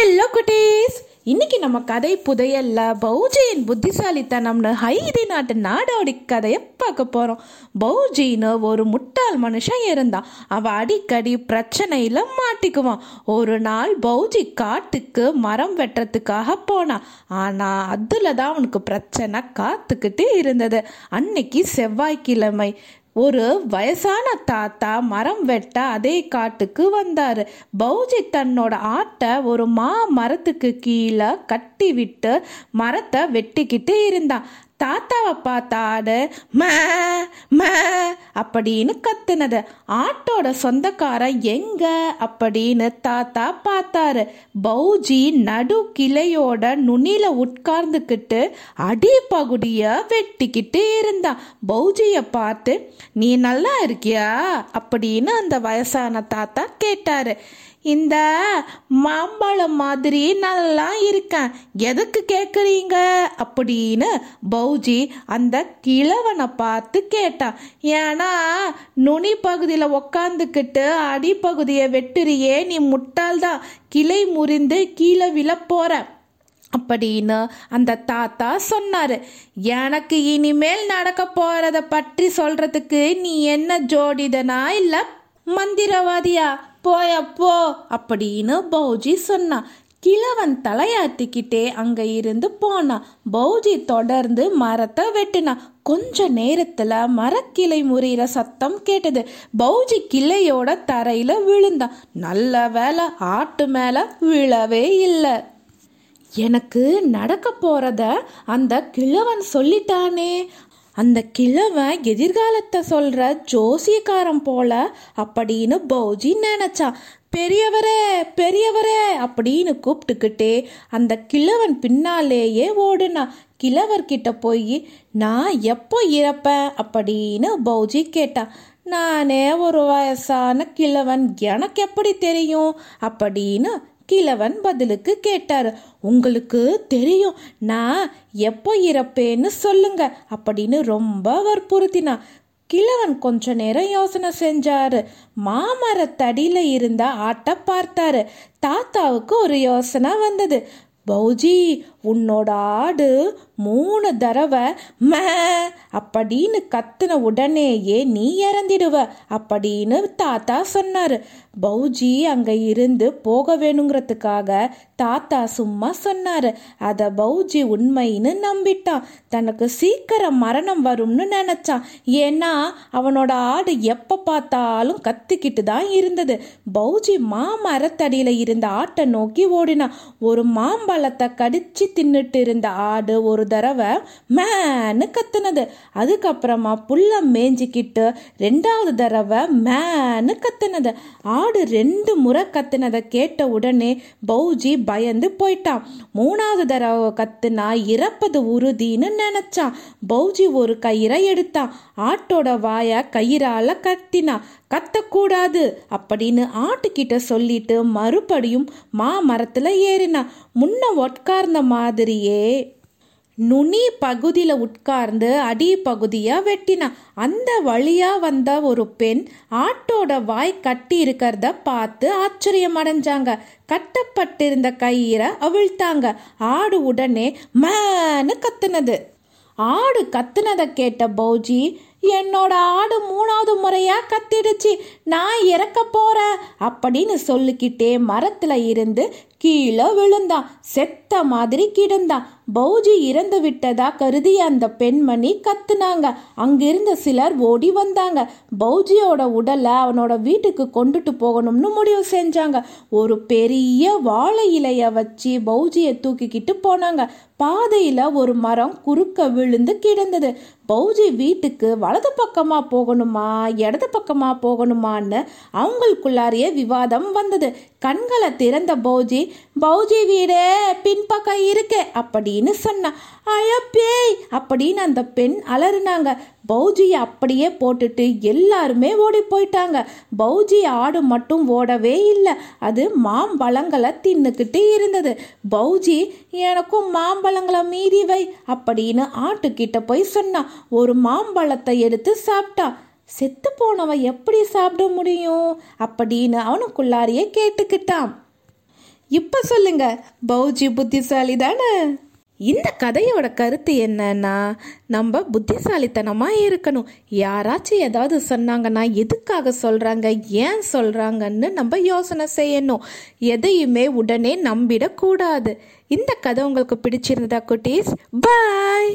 Hello குட்டீஸ். இன்னைக்கு நம்ம கதை புதையல்ல. பௌஜியின் புத்திசாலித்தனம்னு ஹைதி நாட்டு நாடோடி கதையை பார்க்க போகிறோம் பௌஜின்னு ஒரு முட்டாள் மனுஷன் இருந்தான். அவன் அடிக்கடி பிரச்சனையில் மாட்டிக்குவான். ஒரு நாள் பௌஜி காட்டுக்கு மரம் வெட்டுறதுக்காக போனான் ஆனால் அதில் தான் அவனுக்கு பிரச்சனை காத்துக்கிட்டு இருந்தது. அன்னைக்கு செவ்வாய்க்கிழமை. ஒரு வயசான தாத்தா மரம் வெட்ட அதே காட்டுக்கு வந்தார். பௌஜி தன்னோட ஆட்டை ஒரு மா மரத்துக்கு கீழே கட்டி விட்டு மரத்தை வெட்டிக்கிட்டு இருந்தான். தாத்தாவை பார்த்த ஆடு ம ம அப்படின்னு கத்துனது. ஆட்டோட சொந்தக்காரன் எங்க? அப்படின்னு தாத்தா பார்த்தாரு. பௌஜி நடு கிளையோட நுனியில உட்கார்ந்துக்கிட்டு அடிப்பகுதிய வெட்டிக்கிட்டு இருந்தான் பௌஜிய பார்த்து நீ நல்லா இருக்கியா? அப்படின்னு அந்த வயசான தாத்தா கேட்டாரு. இந்த மாம்பழம் மாதிரி நல்லா இருக்கேன். எதுக்கு கேட்குறீங்க அப்படின்னு பௌஜி அந்த கிழவனை பார்த்து கேட்டான் ஏன்னா நுனி பகுதியில் உக்காந்துக்கிட்டு அடிப்பகுதியை வெட்டுறியே நீ முட்டாள்தான் கிளை முறிந்து கீழே விழ போற. அப்படின்னு அந்த தாத்தா சொன்னார். எனக்கு இனிமேல் நடக்க போகிறத பற்றி சொல்கிறதுக்கு நீ என்ன ஜோடிதனா இல்லை மந்திரவாதியா? போயப்போ அப்படின்னு பௌஜி சொன்னான் கிழவன் தலையாட்டிக்கிட்டே அங்க இருந்து போனான் பௌஜி தொடர்ந்து மரத்தை வெட்டினான் கொஞ்ச நேரத்துல மரக்கிளை முறிகிற சத்தம் கேட்டது. பௌஜி கிளையோட தரையில விழுந்தான் நல்ல வேலை ஆட்டு மேல விழவே இல்லை. எனக்கு நடக்க போறத அந்த கிழவன் சொல்லிட்டானே. அந்த கிழவன் எதிர்காலத்தை சொல்ற ஜோசியக்காரன் போல அப்படின்னு பௌஜி நினைச்சான் பெரியவரே பெரியவரே அப்படின்னு கூப்பிட்டுக்கிட்டே அந்த கிழவன் பின்னாலேயே ஓடுனான் கிழவர்கிட்ட போய் நான் எப்போ இறப்பேன்? அப்படின்னு பௌஜி கேட்டான் நானே ஒரு வயசான கிழவன் எனக்கு எப்படி தெரியும்? அப்படின்னு கிழவன் பதிலுக்கு கேட்டார். உங்களுக்கு தெரியும் நான் எப்போ இறப்பேன்னு சொல்லுங்க அப்படின்னு ரொம்ப வற்புறுத்தினா. கிழவன் கொஞ்ச நேரம் யோசனை செஞ்சாரு. மாமரத்தடியில இருந்த ஆட்டை பார்த்தாரு. தாத்தாவுக்கு ஒரு யோசனை வந்தது. பௌஜி உன்னோட ஆடு மூணு தடவை ம அப்படின்னு கத்துன உடனேயே நீ இறந்திடுவ அப்படின்னு தாத்தா சொன்னார். பௌஜி அங்கே இருந்து போக வேணுங்கிறதுக்காக தாத்தா சும்மா சொன்னார். அதை பௌஜி உண்மைன்னு நம்பிட்டான். தனக்கு சீக்கிரம் மரணம் வரும்னு நினச்சான். ஏன்னா அவனோட ஆடு எப்போ பார்த்தாலும் கத்திக்கிட்டு தான் இருந்தது. பௌஜி மாமரத்தடியில் இருந்த ஆட்டை நோக்கி ஓடினான். ஒரு மாம்பழம் பழத்தை கடிச்சு தின்னுட்டு இருந்த ஆடு ஒரு தடவை மேன்னு கத்துனது. அதுக்கப்புறமா புல்ல மேய்ஞ்சிக்கிட்டு ரெண்டாவது தடவை மேன்னு கத்துனது. ஆடு ரெண்டு முறை கத்துனதை கேட்ட உடனே பௌஜி பயந்து போயிட்டான். மூணாவது தடவை கத்துனா இறப்பது உறுதின்னு நினைச்சான். பௌஜி ஒரு கயிறை எடுத்தான். ஆட்டோட வாய கயிறால கத்தினான் கத்தக்கூடாது அப்படின்னு ஆட்டுக்கிட்ட சொல்லிட்டு மறுபடியும் மா மரத்தில் ஏறினான் முன்ன உட்கார்ந்த மாதிரியே நுனி பகுதியில் உட்கார்ந்து அடி பகுதியாக வெட்டினான் அந்த வழியாக வந்த ஒரு பெண் ஆட்டோட வாய் கட்டி இருக்கிறத பார்த்து ஆச்சரியம் அடைஞ்சாங்க. கட்டப்பட்டிருந்த கயிறை அவிழ்த்தாங்க. ஆடு உடனே மேனு கத்துனது. ஆடு கத்துனதை கேட்ட பௌஜி என்னோட ஆடு மூணாவது முறையா கத்திடுச்சு. நான் இறக்க போறேன். அப்படின்னு சொல்லிக்கிட்டே மரத்துல இருந்து கீழே விழுந்தான் செத்த மாதிரி கிடந்தான் பௌஜி இறந்து விட்டதா கருதி அந்த பெண்மணி கத்துனாங்க. அங்கிருந்த சிலர் ஓடி வந்தாங்க. பௌஜியோட உடலை அவனோட வீட்டுக்கு கொண்டுட்டு போகணும்னு முடிவு செஞ்சாங்க. ஒரு பெரிய வாழை இலைய வச்சு பௌஜியை தூக்கிக்கிட்டு போனாங்க. பாதையில ஒரு மரம் குறுக்க விழுந்து கிடந்தது. பௌஜி வீட்டுக்கு வலது பக்கமா போகணுமா இடது பக்கமா போகணுமான்னு அவங்களுக்குள்ளாரிய விவாதம் வந்தது. கண்களை திறந்த பௌஜி பௌஜி வீடே பின்பக்கம் இருக்கு அப்படின்னு சொன்னான் அழப்பேய் அப்படின்னு அந்த பெண் அலறுனாங்க. பௌஜியை அப்படியே போட்டுட்டு எல்லாருமே ஓடி போயிட்டாங்க. பௌஜி ஆடு மட்டும் ஓடவே இல்லை. அது மாம்பழங்களை தின்னுக்கிட்டு இருந்தது. பௌஜி எனக்கும் மாம்பழங்களை மீதி வை அப்படின்னு ஆட்டுக்கிட்ட போய் சொன்னான் ஒரு மாம்பழத்தை எடுத்து சாப்பிட்டா. செத்து போனவன் எப்படி சாப்பிட முடியும்? அப்படின்னு அவனுக்குள்ளாரியே கேட்டுக்கிட்டான். இப்போ சொல்லுங்க பௌஜி புத்திசாலி தானே இந்த கதையோட கருத்து என்னன்னா நம்ம புத்திசாலித்தனமாக இருக்கணும். யாராச்சும் ஏதாவது சொன்னாங்கன்னா எதுக்காக சொல்கிறாங்க ஏன் சொல்கிறாங்கன்னு நம்ம யோசனை செய்யணும். எதையுமே உடனே நம்பிடக்கூடாது. இந்த கதை உங்களுக்கு பிடிச்சிருந்ததா குட்டீஸ்? பாய்!